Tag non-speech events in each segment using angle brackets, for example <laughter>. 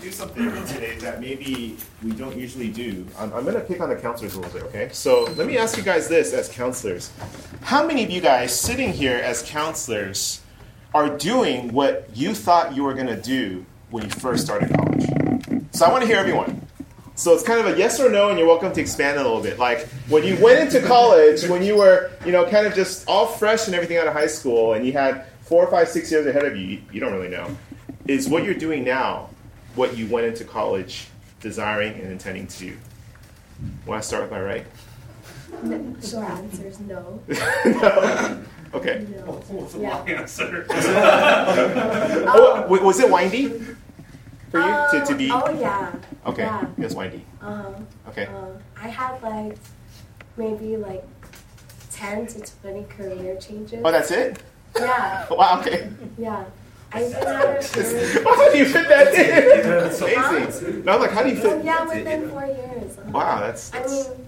do something today that maybe we don't usually do. I'm, I'm going to pick on the counselors a little bit, okay? So let me ask you guys this as counselors. How many of you guys sitting here as counselors are doing what you thought you were going to do when you first started college? So I want to hear everyone. So it's kind of a yes or no, and you're welcome to expand a little bit. Like when you went into college, when you were, you know, kind of just all fresh and everything out of high school, and you had four, five, six years ahead of you, you don't really know. Is what you're doing now what you went into college desiring and intending to do? Want to start with my right? No, short answer is no. <laughs> no. Okay. No. What's the Yeah. long answer? <laughs> Oh, wa- was it windy for you to, to be? Oh yeah. Okay, Yeah. it was windy. Uh, Okay. uh, I had like maybe like ten to twenty career changes. Oh, that's it? yeah, <laughs> Wow, okay. yeah. I even had a career. How do you fit that in? That's Huh? amazing. No, I'm like, how do you fit? yeah, within four years. Wow, that's, I that's mean,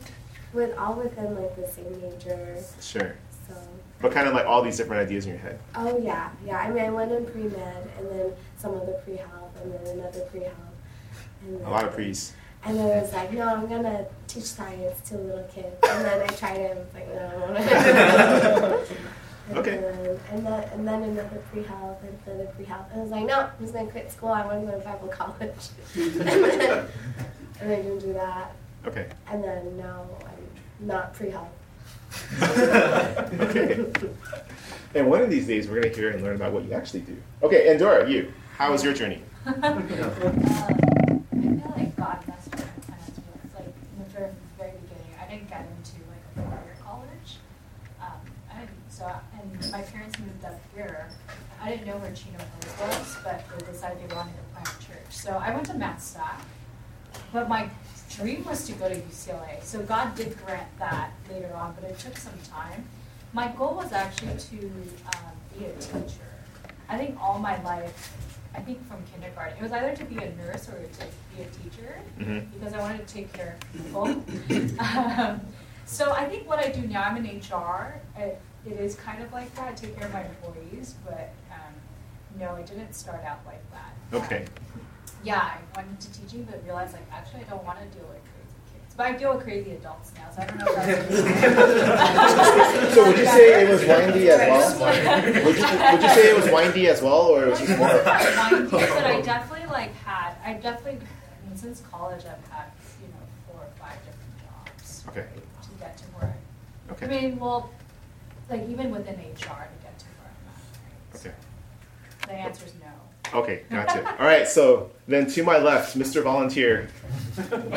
with all within like the same major. sure. So. But kind of like all these different ideas in your head. Oh yeah, yeah. I mean, I went in pre med, and then some other pre health, and then another pre health. A lot of pre's. And then I was like, no, I'm gonna teach science to little kids. And then I tried it, and was like, no. <laughs> and Okay. Then, and then and then another pre health, and then another pre health. And I was like, no, I'm just gonna quit school. I want to go to Bible college. <laughs> and, then, and I didn't do that. Okay. And then now I'm not pre health. okay. <laughs> And one of these days, we're going to hear and learn about what you actually do. Okay, and Dora, you. How was your journey? <laughs> Uh, I feel like God messed with my plans with like in the very, very beginning. I didn't get into like a four-year college. Um, I didn't, so and my parents moved up here. I didn't know where Chino Hills was, but they decided they wanted to plant a church. So I went to Mt. SAC, but my dream was to go to UCLA. So God did grant that later on, but it took some time. My goal was actually to um, be a teacher. I think all my life, I think from kindergarten, it was either to be a nurse or to be a teacher Mhm. because I wanted to take care of people. <coughs> um, so I think what I do now, I'm in HR. It, it is kind of like that. I take care of my employees, but um, no, it didn't start out like that. Okay. Um, yeah, I went into teaching, but realized like actually I don't want to deal with crazy kids. But I deal with crazy adults now, so I don't know if. <laughs> <laughs> So would you say it was windy as well? <laughs> Would you, would you say it was windy as well, or it was just more? Windy, but I definitely like had. I definitely. I mean, since college, I've had you know four or five different jobs. Okay. right, To get to where. I, Okay. I mean, well, like even within HR to get to where I'm at. Right? Okay. The answer is no. Okay, gotcha. All right, so then to my left, Mr. Volunteer.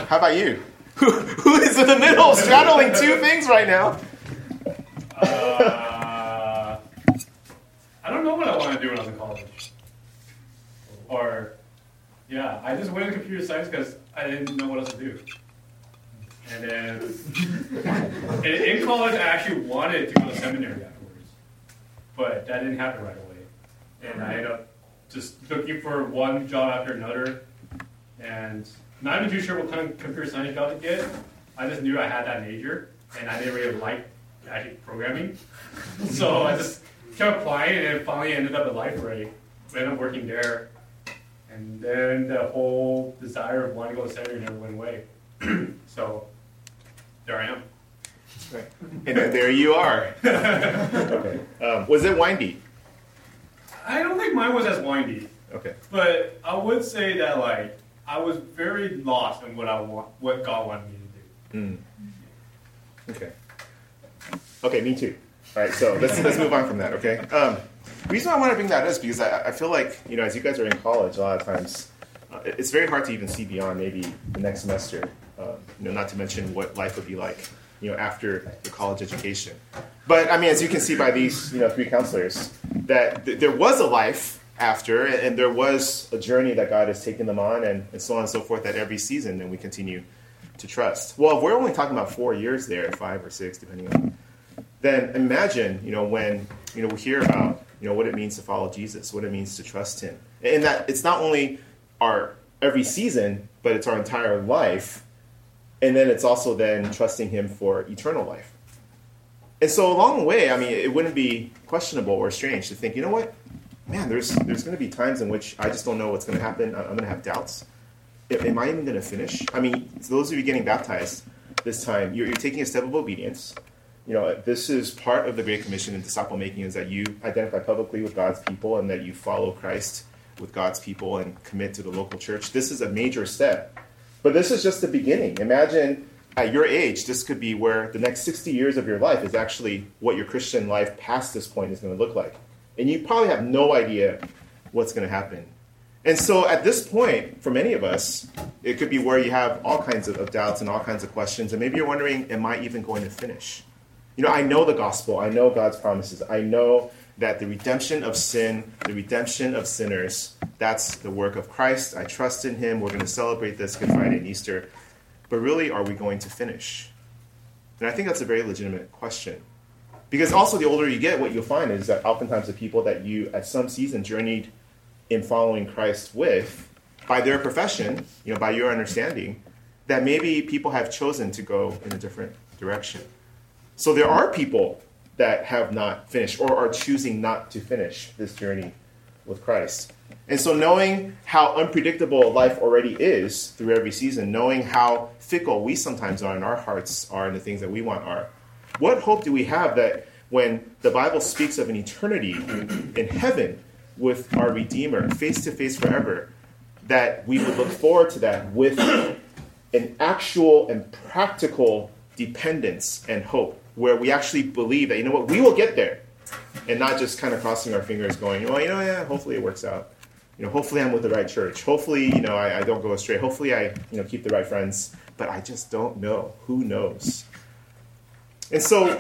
How about you? <laughs> Who, who is in the middle straddling two things right now? Uh, I don't know what I want to do when I was in college. Or, yeah, I just went into computer science because I didn't know what else to do. And then in, in college, I actually wanted to go to seminary afterwards, but that didn't happen right away. And I ended up just looking for one job after another, and not even too sure what kind of computer science job to get. I just knew I had that major, and I didn't really like actually programming. so I just kept applying, and finally ended up at Liferay. Ended up working there, and then the whole desire of wanting to go to seminary never went away. <clears throat> so there I am. Right. And then there you are. <laughs> Okay. Um, was it windy? I don't think mine was as windy, Okay. but I would say that like I was very lost in what I want, what God wanted me to do. Mm. Okay. Okay, me too. All right, so let's let's move on from that. Okay. Um, the reason why I want to bring that up is because I, I feel like you know, as you guys are in college, a lot of times uh, it's very hard to even see beyond maybe the next semester. Um, you know, not to mention what life would be like, you know, after the college education. But I mean, as you can see by these, you know, three counselors, that th- there was a life after, and, and there was a journey that God has taken them on, and, and so on and so forth. At every season, and we continue to trust. Well, if we're only talking about four years there, five or six, depending on, then imagine, you know, when you know we hear about, you know, what it means to follow Jesus, what it means to trust Him, and that it's not only our every season, but it's our entire life, and then it's also then trusting Him for eternal life. And so along the way, I mean, it wouldn't be questionable or strange to think, you know what, man, there's there's going to be times in which I just don't know what's going to happen. I'm going to have doubts. am I even going to finish? I mean, those of you getting baptized this time, you're, you're taking a step of obedience. You know, this is part of the Great Commission in disciple making is that you identify publicly with God's people and that you follow Christ with God's people and commit to the local church. This is a major step. But this is just the beginning. Imagine at your age, this could be where the next 60 years of your life is actually what your Christian life past this point is going to look like. And you probably have no idea what's going to happen. And so at this point, for many of us, it could be where you have all kinds of, of doubts and all kinds of questions. And maybe you're wondering, am I even going to finish? You know, I know the gospel, I know God's promises, I know that the redemption of sin, the redemption of sinners, that's the work of Christ. I trust in Him. We're going to celebrate this Good Friday and Easter. But really, are we going to finish? And I think that's a very legitimate question. Because also, the older you get, what you'll find is that oftentimes the people that you, at some season, journeyed in following Christ with, by their profession, you know, by your understanding, that maybe people have chosen to go in a different direction. So there are people that have not finished or are choosing not to finish this journey with Christ. And so, knowing how unpredictable life already is through every season, knowing how fickle we sometimes are and our hearts are and the things that we want are, what hope do we have that when the Bible speaks of an eternity in heaven with our Redeemer, face to face forever, that we would look forward to that with an actual and practical dependence and hope, where we actually believe that, you know what, we will get there, and not just kind of crossing our fingers going, well, you know, yeah, hopefully it works out you know, hopefully I'm with the right church. Hopefully, you know, I, I, don't go astray. Hopefully I, you know, keep the right friends. But I just don't know. Who knows? And so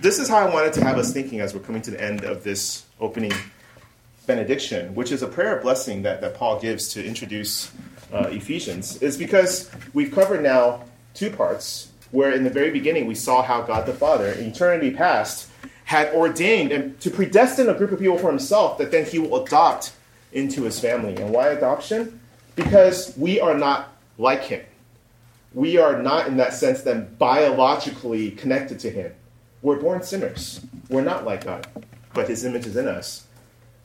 this is how I wanted to have us thinking as we're coming to the end of this opening benediction, which is a prayer of blessing that, that Paul gives to introduce uh, Ephesians, is because we've covered now two parts where in the very beginning we saw how God the Father, in eternity past, had ordained and to predestine a group of people for himself that then he will adopt into his family. And why adoption? Because we are not like him. We are not, in that sense, then biologically connected to him. We're born sinners. We're not like God, but his image is in us.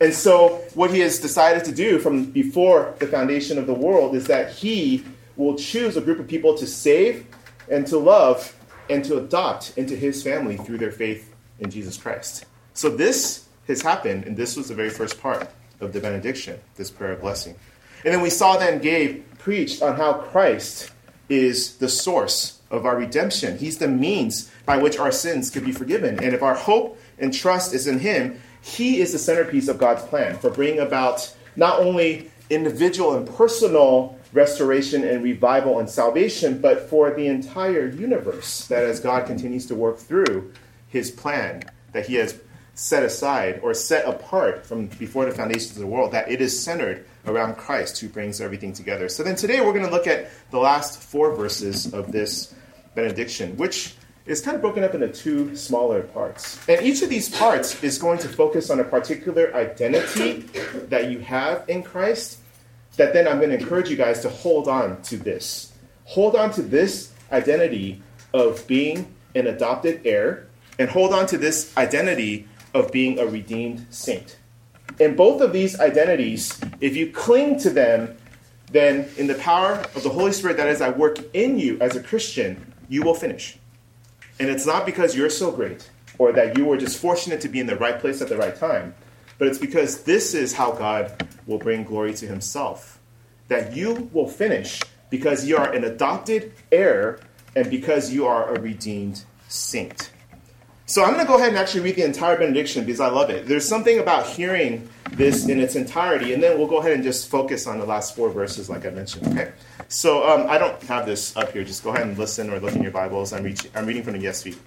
And so, what he has decided to do from before the foundation of the world is that he will choose a group of people to save and to love and to adopt into his family through their faith in Jesus Christ. So, this has happened, and this was the very first part of the benediction, this prayer of blessing. And then we saw then Gabe preached on how Christ is the source of our redemption. He's the means by which our sins could be forgiven. And if our hope and trust is in Him, He is the centerpiece of God's plan for bringing about not only individual and personal restoration and revival and salvation, but for the entire universe, that as God continues to work through His plan that He has set aside or set apart from before the foundations of the world, that it is centered around Christ who brings everything together. So then today we're going to look at the last four verses of this benediction, which is kind of broken up into two smaller parts. And each of these parts is going to focus on a particular identity that you have in Christ. That then I'm going to encourage you guys to hold on to this. Hold on to this identity of being an adopted heir, and hold on to this identity of being a redeemed saint. And both of these identities, if you cling to them, then in the power of the Holy Spirit that is at work in you as a Christian, you will finish. And it's not because you're so great or that you were just fortunate to be in the right place at the right time, but it's because this is how God will bring glory to himself. That you will finish because you are an adopted heir and because you are a redeemed saint. So I'm going to go ahead and actually read the entire benediction because I love it. There's something about hearing this in its entirety, and then we'll go ahead and just focus on the last four verses, like I mentioned. Okay. So um, I don't have this up here. Just go ahead and listen or look in your Bibles. I'm, reach- I'm reading from the ESV.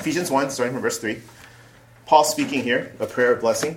Ephesians 1, starting from verse 3. Paul speaking here, a prayer of blessing.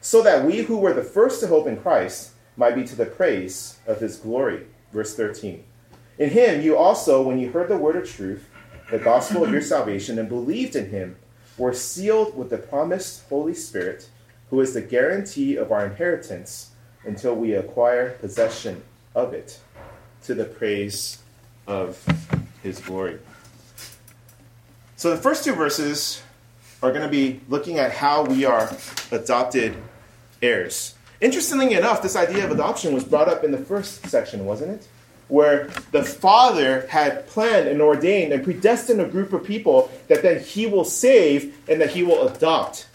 so that we who were the first to hope in Christ might be to the praise of his glory. Verse 13. In him you also, when you heard the word of truth, the gospel of your salvation, and believed in him, were sealed with the promised Holy Spirit, who is the guarantee of our inheritance until we acquire possession of it, to the praise of his glory. So the first two verses are going to be looking at how we are adopted heirs. Interestingly enough, this idea of adoption was brought up in the first section, wasn't it? Where the Father had planned and ordained and predestined a group of people that then He will save and that He will adopt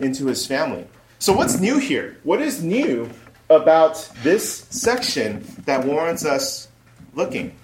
into His family. So, what's new here? What is new about this section that warrants us looking?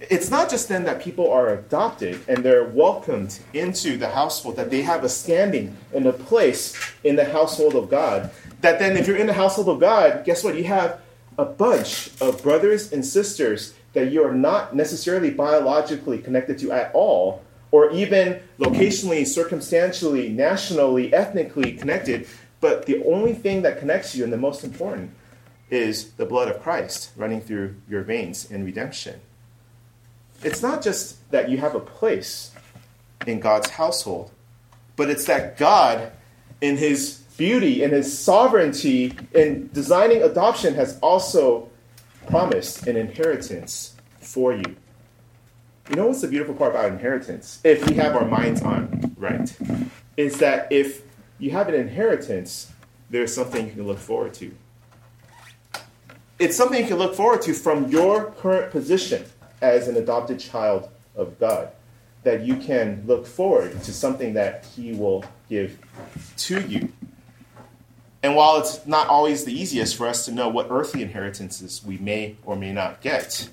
It's not just then that people are adopted and they're welcomed into the household, that they have a standing and a place in the household of God. That then, if you're in the household of God, guess what? You have a bunch of brothers and sisters that you are not necessarily biologically connected to at all, or even locationally, circumstantially, nationally, ethnically connected. But the only thing that connects you, and the most important, is the blood of Christ running through your veins in redemption. It's not just that you have a place in God's household, but it's that God, in His beauty and His sovereignty in designing adoption, has also promised an inheritance for you. You know what's the beautiful part about inheritance? If we have our minds on right, is that if you have an inheritance, there's something you can look forward to. It's something you can look forward to from your current position as an adopted child of God. That you can look forward to something that He will give to you. And while it's not always the easiest for us to know what earthly inheritances we may or may not get,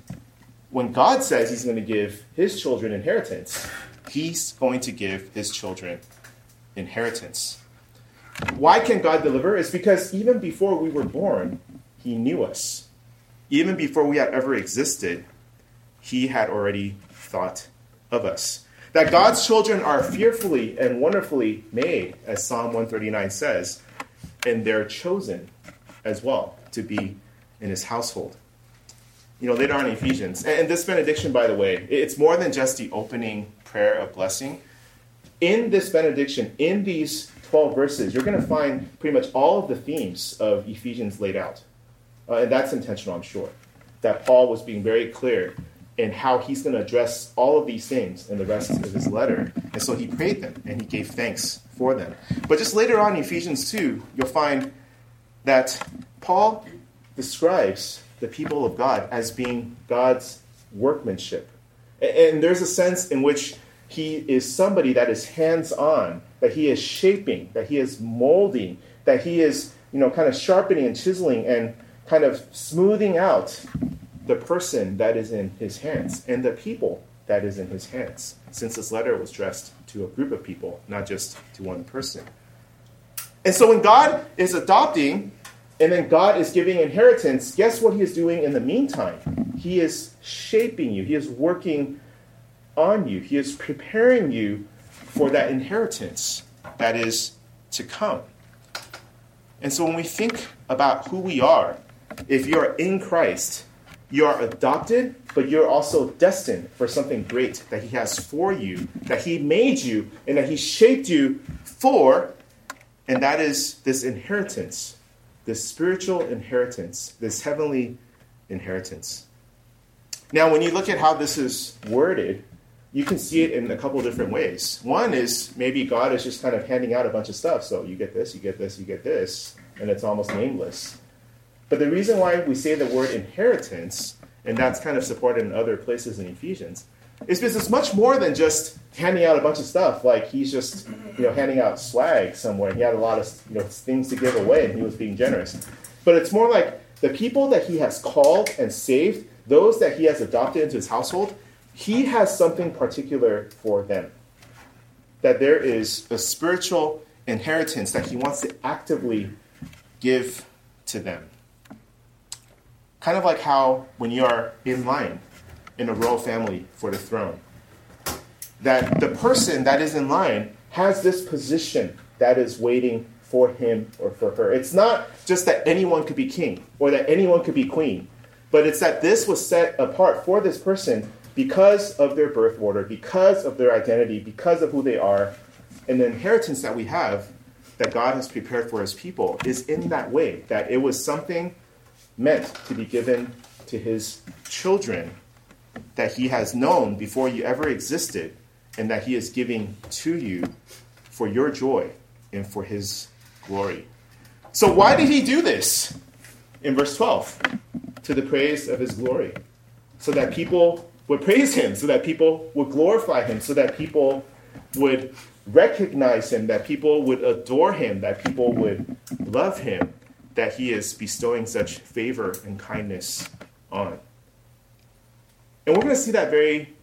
when God says He's going to give His children inheritance, He's going to give His children inheritance. Why can God deliver? It's because even before we were born, He knew us. Even before we had ever existed, He had already thought of us. That God's children are fearfully and wonderfully made, as Psalm 139 says, and they're chosen as well to be in His household. You know, later on in Ephesians, and this benediction, by the way, it's more than just the opening prayer of blessing. In this benediction, in these 12 verses, you're going to find pretty much all of the themes of Ephesians laid out. Uh, and that's intentional, I'm sure. That Paul was being very clear in how he's going to address all of these things in the rest of his letter. And so he prayed them and he gave thanks for them. But just later on in Ephesians 2, you'll find that Paul describes the people of God as being God's workmanship. And there's a sense in which he is somebody that is hands on that he is shaping, that he is molding, that he is, you know, kind of sharpening and chiseling and kind of smoothing out the person that is in his hands and the people that is in his hands, since this letter was addressed to a group of people, not just to one person. And so when God is adopting and then God is giving inheritance, guess what he is doing in the meantime? He is shaping you, he is working on you, he is preparing you for that inheritance that is to come. And so when we think about who we are, if you are in Christ, you are adopted, but you're also destined for something great that He has for you, that He made you, and that He shaped you for, and that is this inheritance, this spiritual inheritance, this heavenly inheritance. Now, when you look at how this is worded, you can see it in a couple different ways. One is maybe God is just kind of handing out a bunch of stuff. So you get this, you get this, you get this, and it's almost nameless. But the reason why we say the word inheritance, and that's kind of supported in other places in Ephesians, is because it's much more than just handing out a bunch of stuff. Like he's just, you know, handing out swag somewhere. He had a lot of you know things to give away, and he was being generous. But it's more like the people that he has called and saved, those that he has adopted into his household, he has something particular for them. That there is a spiritual inheritance that he wants to actively give to them. Kind of like how when you are in line in a royal family for the throne, that the person that is in line has this position that is waiting for him or for her. It's not just that anyone could be king or that anyone could be queen, but it's that this was set apart for this person because of their birth order, because of their identity, because of who they are. And the inheritance that we have that God has prepared for his people is in that way, that it was something meant to be given to his children that he has known before you ever existed and that he is giving to you for your joy and for his glory. So, why did he do this? In verse 12, to the praise of his glory, so that people would praise him, so that people would glorify him, so that people would recognize him, that people would adore him, that people would love him, that he is bestowing such favor and kindness on. And we're going to see that very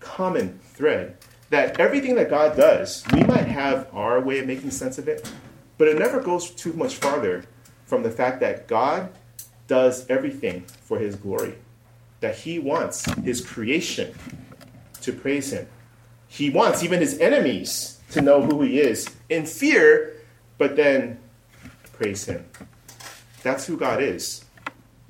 common thread that everything that God does, we might have our way of making sense of it, but it never goes too much farther from the fact that God does everything for his glory, that he wants his creation to praise him. He wants even his enemies to know who he is in fear, but then praise him. That's who God is.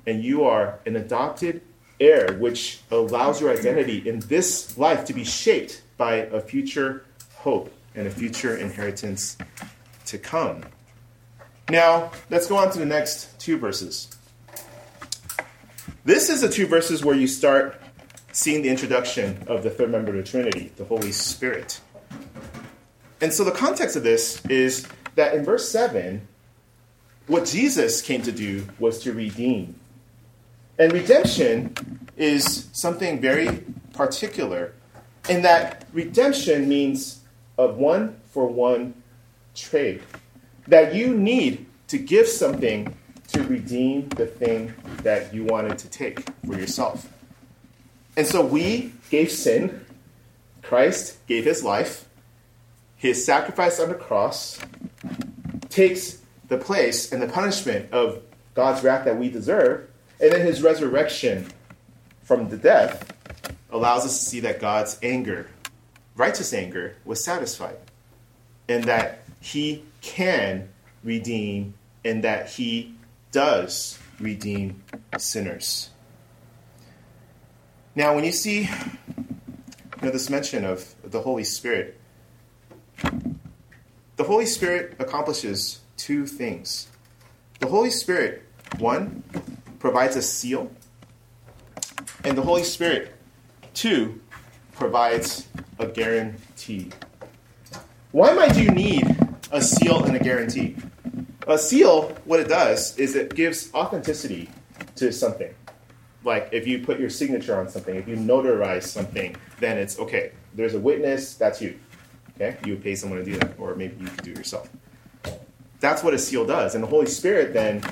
And you are an adopted heir, which allows your identity in this life to be shaped by a future hope and a future inheritance to come. Now, let's go on to the next two verses. This is the two verses where you start seeing the introduction of the third member of the Trinity, the Holy Spirit. And so the context of this is that in verse 7, what Jesus came to do was to redeem. And redemption is something very particular in that redemption means a one for one trade. That you need to give something to redeem the thing that you wanted to take for yourself. And so we gave sin, Christ gave his life, his sacrifice on the cross takes the place and the punishment of God's wrath that we deserve, and then his resurrection from the death allows us to see that God's anger, righteous anger, was satisfied and that he can redeem and that he does redeem sinners. Now, when you see you know, this mention of the Holy Spirit, the Holy Spirit accomplishes two things. The Holy Spirit, one, provides a seal, and the Holy Spirit, two, provides a guarantee. Why might you need a seal and a guarantee? A seal, what it does is it gives authenticity to something. Like if you put your signature on something, if you notarize something, then it's okay. There's a witness, that's you. Okay? You would pay someone to do that, or maybe you could do it yourself. That's what a seal does. And the Holy Spirit, then,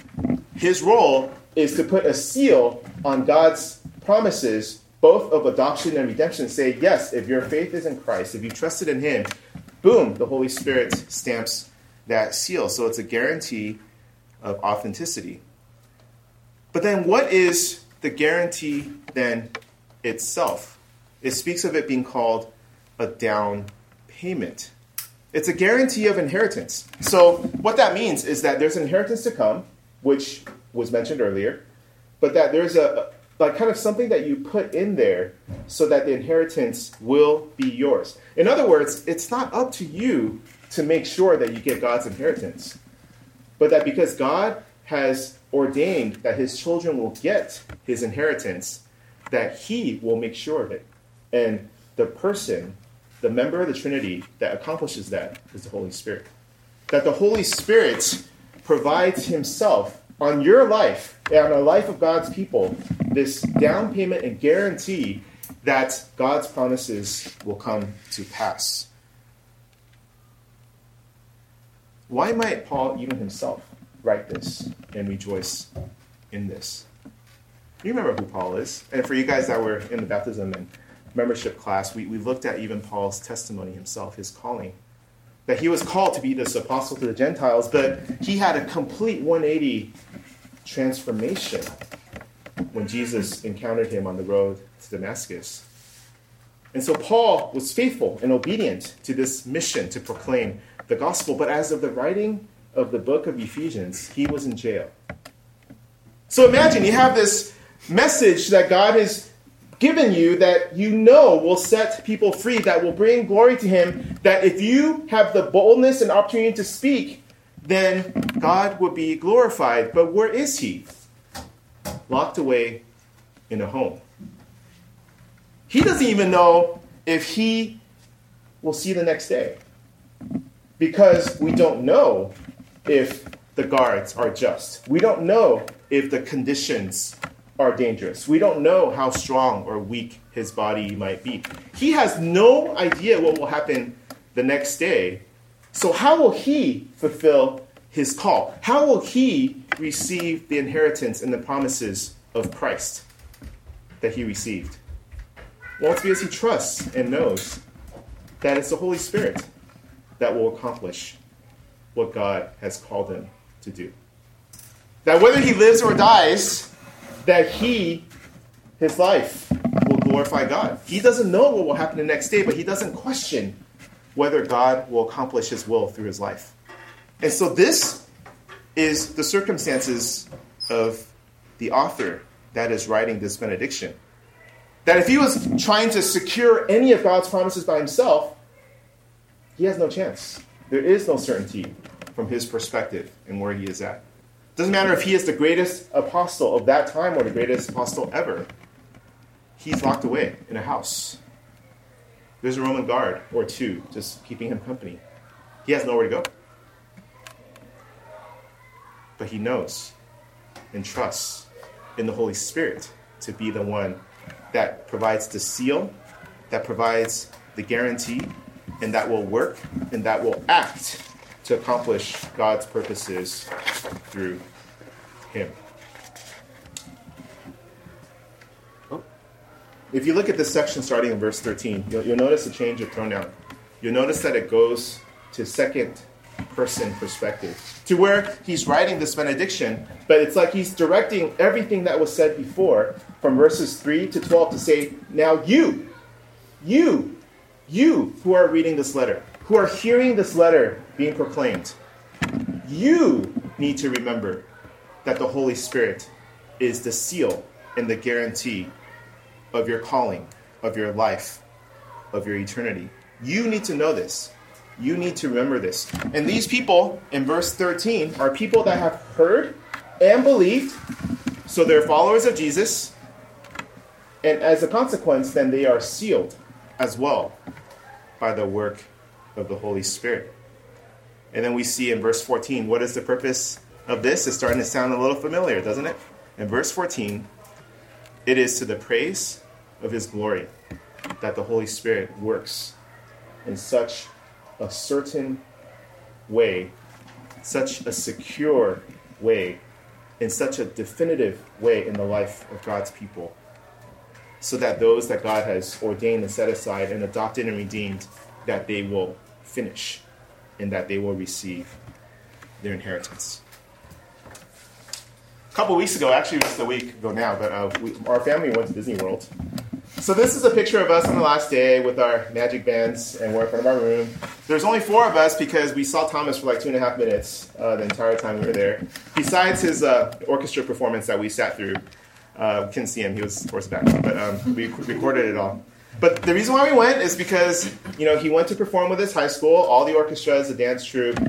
his role is to put a seal on God's promises, both of adoption and redemption. Say, yes, if your faith is in Christ, if you trusted in Him, boom, the Holy Spirit stamps that seal. So it's a guarantee of authenticity. But then, what is the guarantee then itself? It speaks of it being called a down payment. It's a guarantee of inheritance. So, what that means is that there's inheritance to come, which was mentioned earlier, but that there's a like kind of something that you put in there so that the inheritance will be yours. In other words, it's not up to you to make sure that you get God's inheritance, but that because God has ordained that his children will get his inheritance, that he will make sure of it. And the person, the member of the Trinity that accomplishes that is the Holy Spirit. That the Holy Spirit provides himself on your life and on the life of God's people this down payment and guarantee that God's promises will come to pass. Why might Paul even himself write this and rejoice in this. You remember who Paul is. And for you guys that were in the baptism and membership class, we, we looked at even Paul's testimony himself, his calling. That he was called to be this apostle to the Gentiles, but he had a complete 180 transformation when Jesus encountered him on the road to Damascus. And so Paul was faithful and obedient to this mission to proclaim the gospel, but as of the writing of the book of Ephesians, he was in jail. So imagine you have this message that God has given you that you know will set people free, that will bring glory to Him, that if you have the boldness and opportunity to speak, then God will be glorified. But where is He? Locked away in a home. He doesn't even know if he will see the next day because we don't know if the guards are just. We don't know if the conditions are dangerous. We don't know how strong or weak his body might be. He has no idea what will happen the next day. So, how will he fulfill his call? How will he receive the inheritance and the promises of Christ that he received? Well, it's because he trusts and knows that it's the Holy Spirit that will accomplish what God has called him to do. That whether he lives or dies, that he, his life, will glorify God. He doesn't know what will happen the next day, but he doesn't question whether God will accomplish his will through his life. And so this is the circumstances of the author that is writing this benediction. That if he was trying to secure any of God's promises by himself, he has no chance. There is no certainty from his perspective and where he is at. Doesn't matter if he is the greatest apostle of that time or the greatest apostle ever. He's locked away in a house. There's a Roman guard or two just keeping him company. He has nowhere to go. But he knows and trusts in the Holy Spirit to be the one that provides the seal, that provides the guarantee, and that will work and that will act to accomplish God's purposes through him. Oh. If you look at this section starting in verse 13, you'll, you'll notice a change of pronoun. You'll notice that it goes to second person perspective, to where he's writing this benediction, but it's like he's directing everything that was said before from verses 3 to 12 to say, Now you, you, you who are reading this letter, who are hearing this letter being proclaimed, you need to remember that the Holy Spirit is the seal and the guarantee of your calling, of your life, of your eternity. You need to know this. You need to remember this. And these people in verse 13 are people that have heard and believed. So they're followers of Jesus. And as a consequence, then they are sealed as well by the work of the Holy Spirit. And then we see in verse 14, what is the purpose of this? is starting to sound a little familiar, doesn't it? In verse 14, it is to the praise of his glory that the Holy Spirit works in such a certain way, such a secure way, in such a definitive way in the life of God's people, so that those that God has ordained and set aside and adopted and redeemed, that they will finish and that they will receive their inheritance. Couple weeks ago, actually, just a week ago now, but uh, we, our family went to Disney World so this is a picture of us on the last day with our magic bands, and we're in front of our room. There's only four of us because we saw Thomas for like two and a half minutes uh, the entire time we were there. Besides his uh, orchestra performance that we sat through, uh, couldn't see him; he was of course back, but um, we recorded it all. But the reason why we went is because you know he went to perform with his high school, all the orchestras, the dance troupe,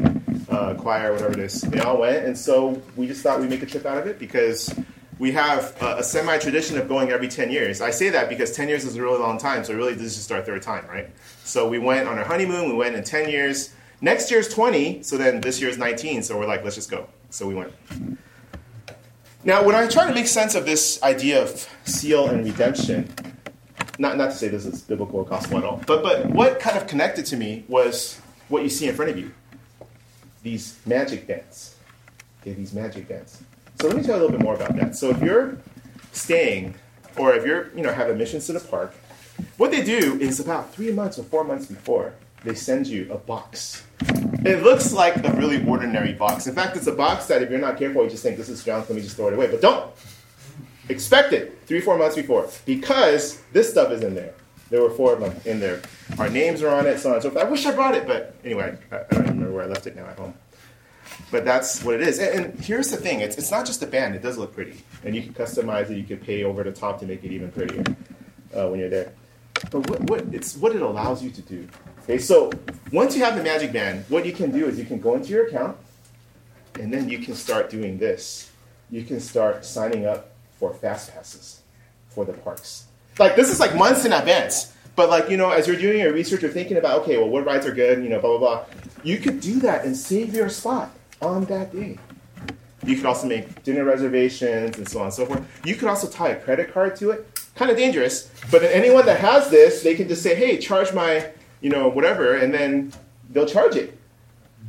uh, choir, whatever it is, they all went, and so we just thought we'd make a trip out of it because we have a, a semi tradition of going every 10 years. I say that because 10 years is a really long time, so really this is just our third time, right? So we went on our honeymoon, we went in 10 years. Next year's 20, so then this year's 19, so we're like, let's just go. So we went. Now, when I try to make sense of this idea of seal and redemption, not, not to say this is biblical or gospel at all, but, but what kind of connected to me was what you see in front of you these magic bands. Okay, these magic bands. So let me tell you a little bit more about that. So if you're staying, or if you're, you know, have admissions to the park, what they do is about three months or four months before, they send you a box. It looks like a really ordinary box. In fact, it's a box that if you're not careful, you just think this is junk, let me just throw it away. But don't. Expect it three, four months before. Because this stuff is in there. There were four of them in there. Our names are on it, so on and so forth. I wish I brought it, but anyway, I, I don't remember where I left it now at home. But that's what it is. And, and here's the thing it's, it's not just a band, it does look pretty. And you can customize it, you can pay over the top to make it even prettier uh, when you're there. But what, what, it's what it allows you to do. Okay, so once you have the Magic Band, what you can do is you can go into your account, and then you can start doing this. You can start signing up for fast passes for the parks. Like this is like months in advance. But like you know, as you're doing your research, you're thinking about okay, well, what rides are good, you know, blah blah blah. You could do that and save your spot on that day. You could also make dinner reservations and so on and so forth. You could also tie a credit card to it. Kind of dangerous, but anyone that has this, they can just say, "Hey, charge my, you know, whatever," and then they'll charge it.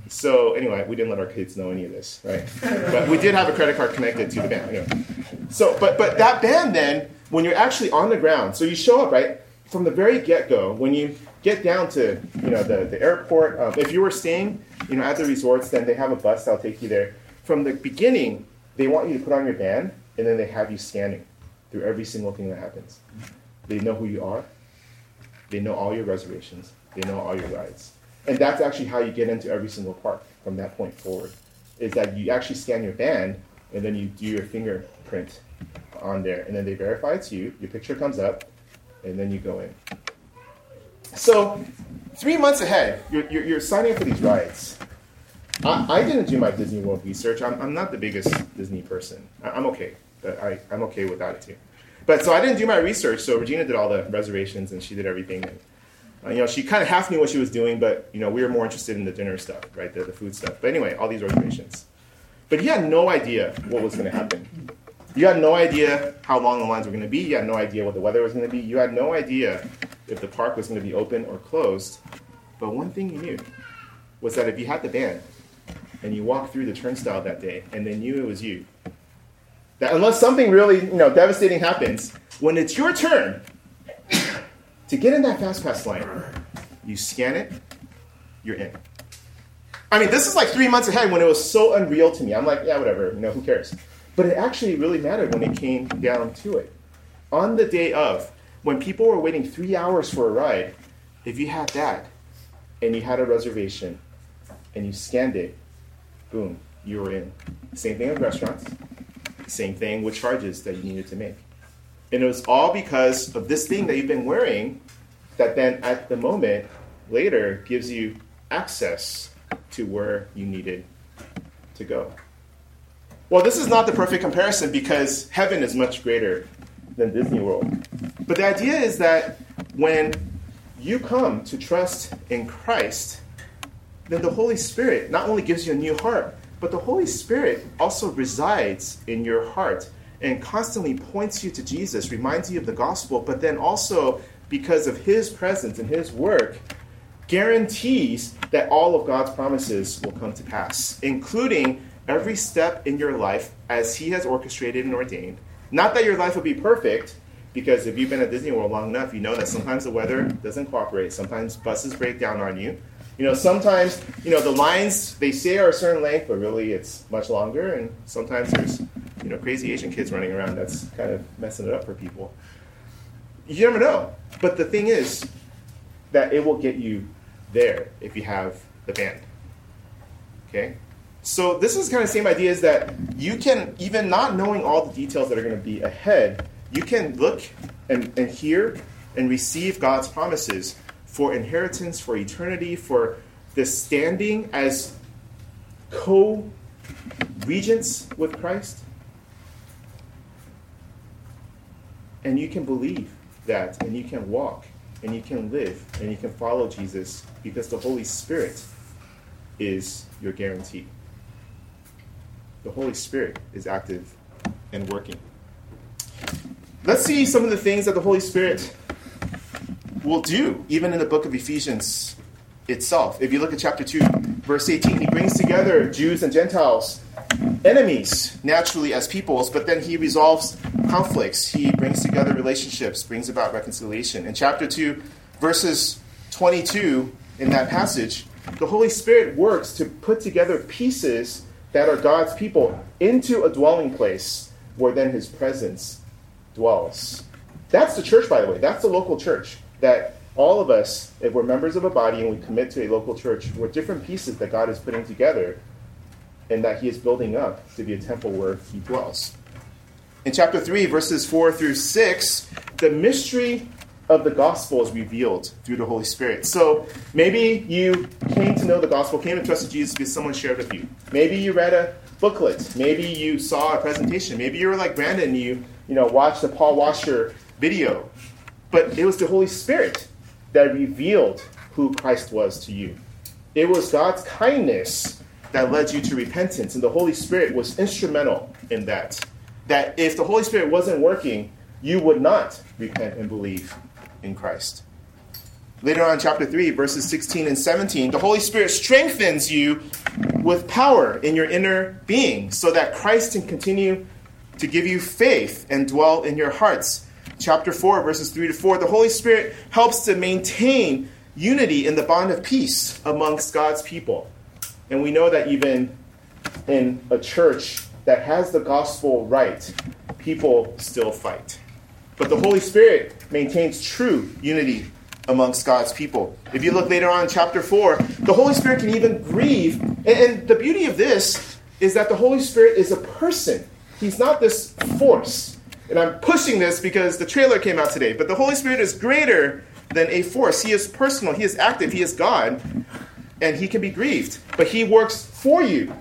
So anyway, we didn't let our kids know any of this, right? but we did have a credit card connected to the band. Anyway. So, but but that band then, when you're actually on the ground, so you show up right from the very get go. When you get down to you know the the airport, um, if you were staying you know at the resorts, then they have a bus that'll take you there. From the beginning, they want you to put on your band, and then they have you scanning through every single thing that happens. They know who you are. They know all your reservations. They know all your rides. And that's actually how you get into every single park from that point forward. Is that you actually scan your band and then you do your fingerprint on there, and then they verify it's you. Your picture comes up, and then you go in. So, three months ahead, you're, you're, you're signing up for these rides. I, I, didn't do my Disney World research. I'm, I'm not the biggest Disney person. I, am okay. I, I'm okay without it too. But so I didn't do my research. So Regina did all the reservations and she did everything. And, uh, you know, she kind of half knew what she was doing, but you know, we were more interested in the dinner stuff, right? The, the food stuff. But anyway, all these reservations. But he had no idea what was going to happen. You had no idea how long the lines were going to be. You had no idea what the weather was going to be. You had no idea if the park was going to be open or closed. But one thing you knew was that if you had the band and you walked through the turnstile that day and they knew it was you, that unless something really you know, devastating happens, when it's your turn to get in that fast pass line, you scan it, you're in. I mean, this is like three months ahead when it was so unreal to me. I'm like, yeah, whatever, you know, who cares? But it actually really mattered when it came down to it. On the day of, when people were waiting three hours for a ride, if you had that and you had a reservation and you scanned it, boom, you were in. Same thing with restaurants, same thing with charges that you needed to make. And it was all because of this thing that you've been wearing that then at the moment later gives you access to where you needed to go. Well, this is not the perfect comparison because heaven is much greater than Disney World. But the idea is that when you come to trust in Christ, then the Holy Spirit not only gives you a new heart, but the Holy Spirit also resides in your heart and constantly points you to Jesus, reminds you of the gospel, but then also, because of his presence and his work, guarantees that all of God's promises will come to pass, including every step in your life as he has orchestrated and ordained. Not that your life will be perfect, because if you've been at Disney World long enough, you know that sometimes the weather doesn't cooperate. Sometimes buses break down on you. You know, sometimes, you know, the lines they say are a certain length, but really it's much longer. And sometimes there's, you know, crazy Asian kids running around that's kind of messing it up for people. You never know. But the thing is that it will get you there if you have the band. Okay? So this is kind of the same idea is that you can, even not knowing all the details that are going to be ahead, you can look and, and hear and receive God's promises for inheritance, for eternity, for this standing as co regents with Christ. And you can believe that, and you can walk, and you can live, and you can follow Jesus because the Holy Spirit is your guarantee. The Holy Spirit is active and working. Let's see some of the things that the Holy Spirit will do, even in the book of Ephesians itself. If you look at chapter 2, verse 18, he brings together Jews and Gentiles enemies naturally as peoples, but then he resolves conflicts. He brings together relationships, brings about reconciliation. In chapter 2, verses 22, in that passage, the Holy Spirit works to put together pieces that are God's people into a dwelling place where then his presence dwells. That's the church, by the way. That's the local church. That all of us, if we're members of a body and we commit to a local church, we're different pieces that God is putting together and that he is building up to be a temple where he dwells. In chapter 3, verses 4 through 6, the mystery of the gospel is revealed through the Holy Spirit. So maybe you came to know the gospel, came to trust Jesus because someone shared with you. Maybe you read a booklet. Maybe you saw a presentation. Maybe you were like Brandon, and you you know watched the Paul Washer video. But it was the Holy Spirit that revealed who Christ was to you. It was God's kindness that led you to repentance, and the Holy Spirit was instrumental in that. That if the Holy Spirit wasn't working, you would not repent and believe in Christ. Later on, chapter 3, verses 16 and 17, the Holy Spirit strengthens you with power in your inner being so that Christ can continue to give you faith and dwell in your hearts. Chapter 4, verses 3 to 4, the Holy Spirit helps to maintain unity in the bond of peace amongst God's people. And we know that even in a church that has the gospel right, people still fight. But the Holy Spirit maintains true unity amongst God's people. If you look later on in chapter 4, the Holy Spirit can even grieve. And, and, the beauty of this is that the Holy Spirit is a person, He's not this force. And I'm pushing this because the trailer came out today. But the Holy Spirit is greater than a force. He is personal, He is active, He is God, and He can be grieved. But He works for you,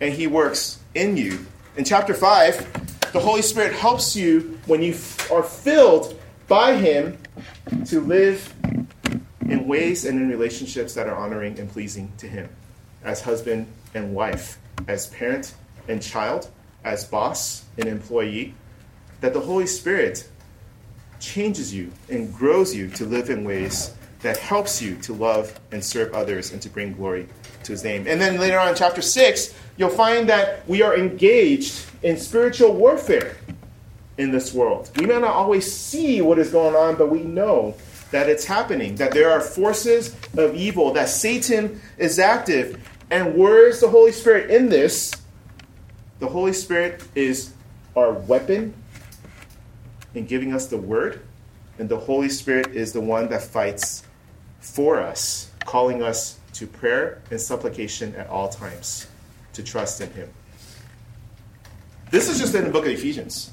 and He works in you. In chapter 5, the Holy Spirit helps you when you are filled by Him to live in ways and in relationships that are honoring and pleasing to Him as husband and wife, as parent and child, as boss and employee, that the Holy Spirit changes you and grows you to live in ways that helps you to love and serve others and to bring glory to his name. And then later on in chapter 6, you'll find that we are engaged in spiritual warfare in this world. We may not always see what is going on, but we know that it's happening, that there are forces of evil, that Satan is active. And where's the Holy Spirit in this? The Holy Spirit is our weapon in giving us the word, and the Holy Spirit is the one that fights for us, calling us to prayer and supplication at all times, to trust in Him. This is just in the book of Ephesians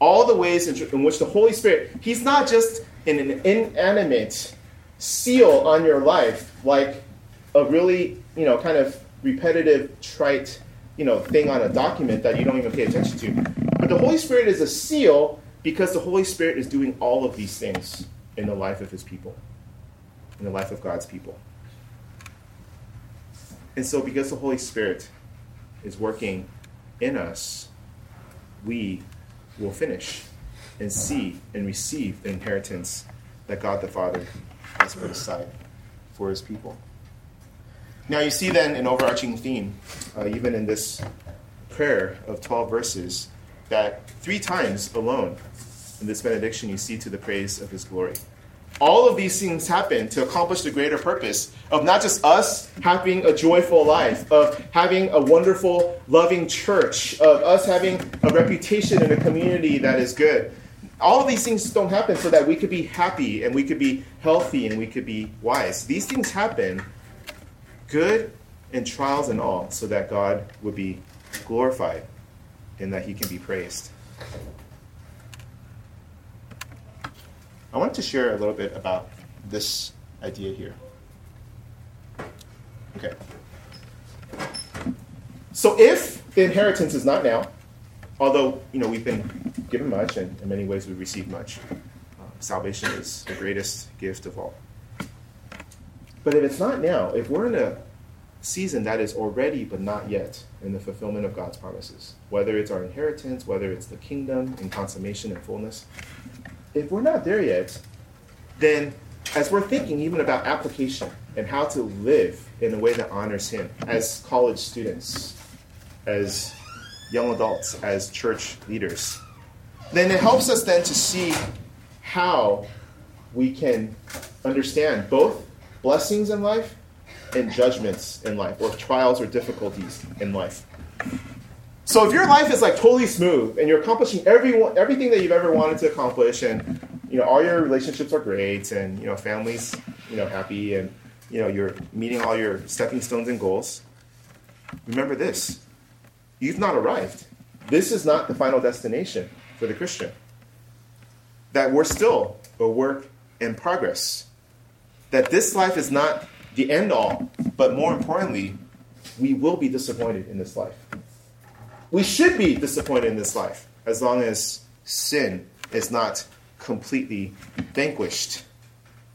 all the ways in, in which the Holy Spirit, He's not just in an inanimate seal on your life, like a really, you know, kind of repetitive, trite, you know, thing on a document that you don't even pay attention to. But the Holy Spirit is a seal because the Holy Spirit is doing all of these things in the life of His people, in the life of God's people. And so, because the Holy Spirit is working in us, we will finish and see and receive the inheritance that God the Father has put aside for his people. Now, you see then an overarching theme, uh, even in this prayer of 12 verses, that three times alone in this benediction you see to the praise of his glory. All of these things happen to accomplish the greater purpose of not just us having a joyful life, of having a wonderful, loving church, of us having a reputation in a community that is good. All of these things don't happen so that we could be happy and we could be healthy and we could be wise. These things happen, good and trials and all, so that God would be glorified and that he can be praised. I wanted to share a little bit about this idea here. Okay. So if the inheritance is not now, although you know we've been given much and in many ways we receive much, uh, salvation is the greatest gift of all. But if it's not now, if we're in a season that is already but not yet in the fulfillment of God's promises, whether it's our inheritance, whether it's the kingdom in consummation and fullness, if we're not there yet, then as we're thinking even about application and how to live in a way that honors Him as college students, as young adults, as church leaders, then it helps us then to see how we can understand both blessings in life and judgments in life, or trials or difficulties in life. So if your life is like totally smooth and you're accomplishing every, everything that you've ever wanted to accomplish and you know all your relationships are great and you know families you know happy and you know you're meeting all your stepping stones and goals remember this. You've not arrived. This is not the final destination for the christian. That we're still a work in progress. That this life is not the end all but more importantly we will be disappointed in this life we should be disappointed in this life as long as sin is not completely vanquished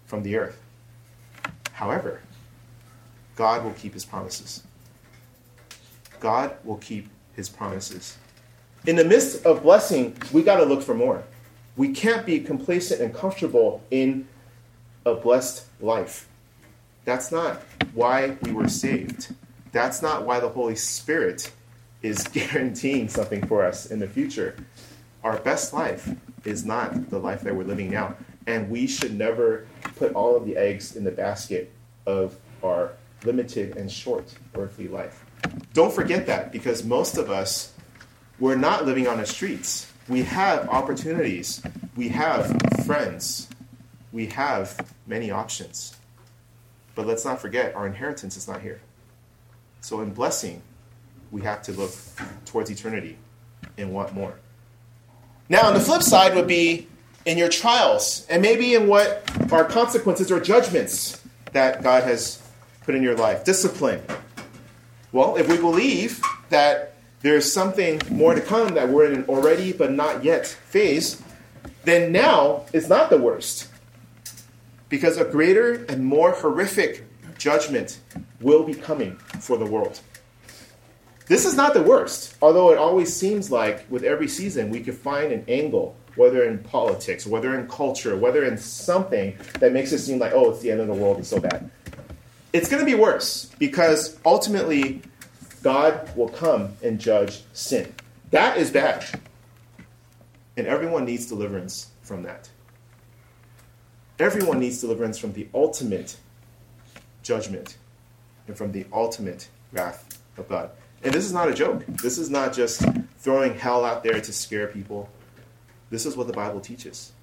from the earth. However, God will keep his promises. God will keep his promises. In the midst of blessing, we got to look for more. We can't be complacent and comfortable in a blessed life. That's not why we were saved. That's not why the Holy Spirit is <laughs> guaranteeing something for us in the future. Our best life is not the life that we're living now. And we should never put all of the eggs in the basket of our limited and short earthly life. Don't forget that because most of us, we're not living on the streets. We have opportunities, we have friends, we have many options. But let's not forget, our inheritance is not here. So, in blessing, we have to look towards eternity and want more. Now, on the flip side would be in your trials, and maybe in what are consequences or judgments that God has put in your life. Discipline. Well, if we believe that there's something more to come, that we're in an already but not yet phase, then now is not the worst. Because a greater and more horrific judgment will be coming for the world. This is not the worst, although it always seems like with every season we could find an angle, whether in politics, whether in culture, whether in something that makes it seem like, oh, it's the end of the world, it's so bad. It's going to be worse because ultimately God will come and judge sin. That is bad. And everyone needs deliverance from that. Everyone needs deliverance from the ultimate judgment and from the ultimate wrath of God. And this is not a joke. This is not just throwing hell out there to scare people. This is what the Bible teaches.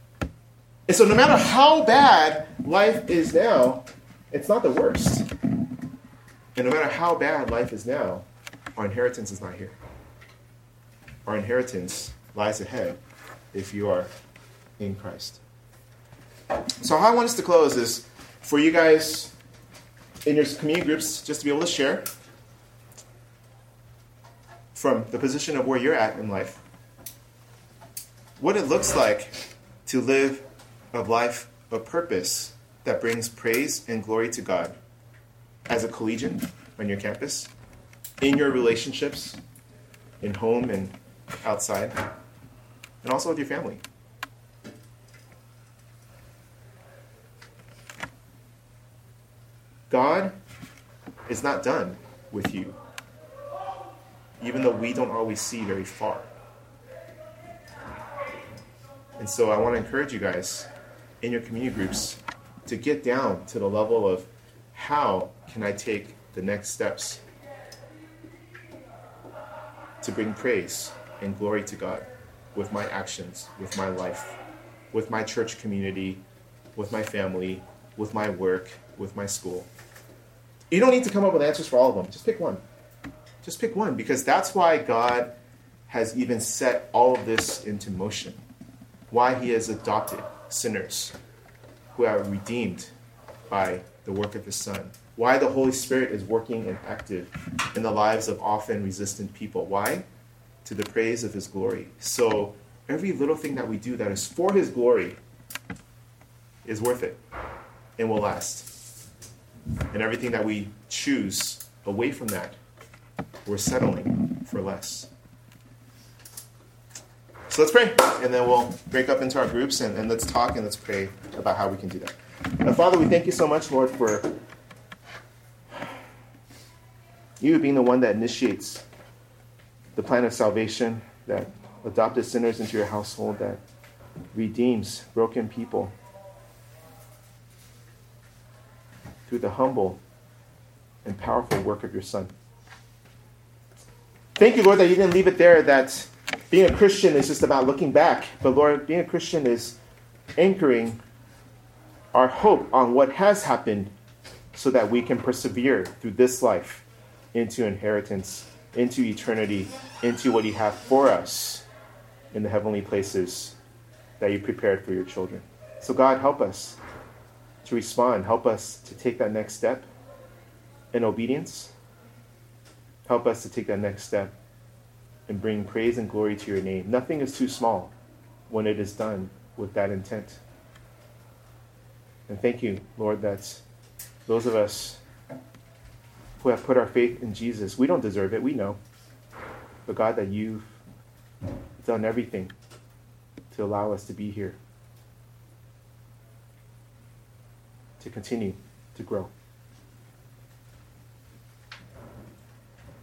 And so, no matter how bad life is now, it's not the worst. And no matter how bad life is now, our inheritance is not here. Our inheritance lies ahead if you are in Christ. So, how I want us to close is for you guys in your community groups just to be able to share from the position of where you're at in life, what it looks like to live a life of purpose that brings praise and glory to God as a collegian on your campus, in your relationships, in home and outside, and also with your family. God is not done with you even though we don't always see very far. And so I want to encourage you guys in your community groups to get down to the level of how can I take the next steps to bring praise and glory to God with my actions, with my life, with my church community, with my family, with my work, with my school. You don't need to come up with answers for all of them. Just pick one. Just pick one because that's why God has even set all of this into motion. Why he has adopted sinners who are redeemed by the work of his Son. Why the Holy Spirit is working and active in the lives of often resistant people. Why? To the praise of his glory. So every little thing that we do that is for his glory is worth it and will last. And everything that we choose away from that we're settling for less. So let's pray, and then we'll break up into our groups and, and let's talk and let's pray about how we can do that. Now, Father, we thank you so much, Lord, for you being the one that initiates the plan of salvation that adopted sinners into your household, that redeems broken people through the humble and powerful work of your Son. Thank you, Lord, that you didn't leave it there, that being a Christian is just about looking back. But Lord, being a Christian is anchoring our hope on what has happened so that we can persevere through this life into inheritance, into eternity, into what you have for us in the heavenly places that you prepared for your children. So, God, help us to respond. Help us to take that next step in obedience. Help us to take that next step and bring praise and glory to your name. Nothing is too small when it is done with that intent. And thank you, Lord, that those of us who have put our faith in Jesus, we don't deserve it, we know. But God, that you've done everything to allow us to be here, to continue to grow.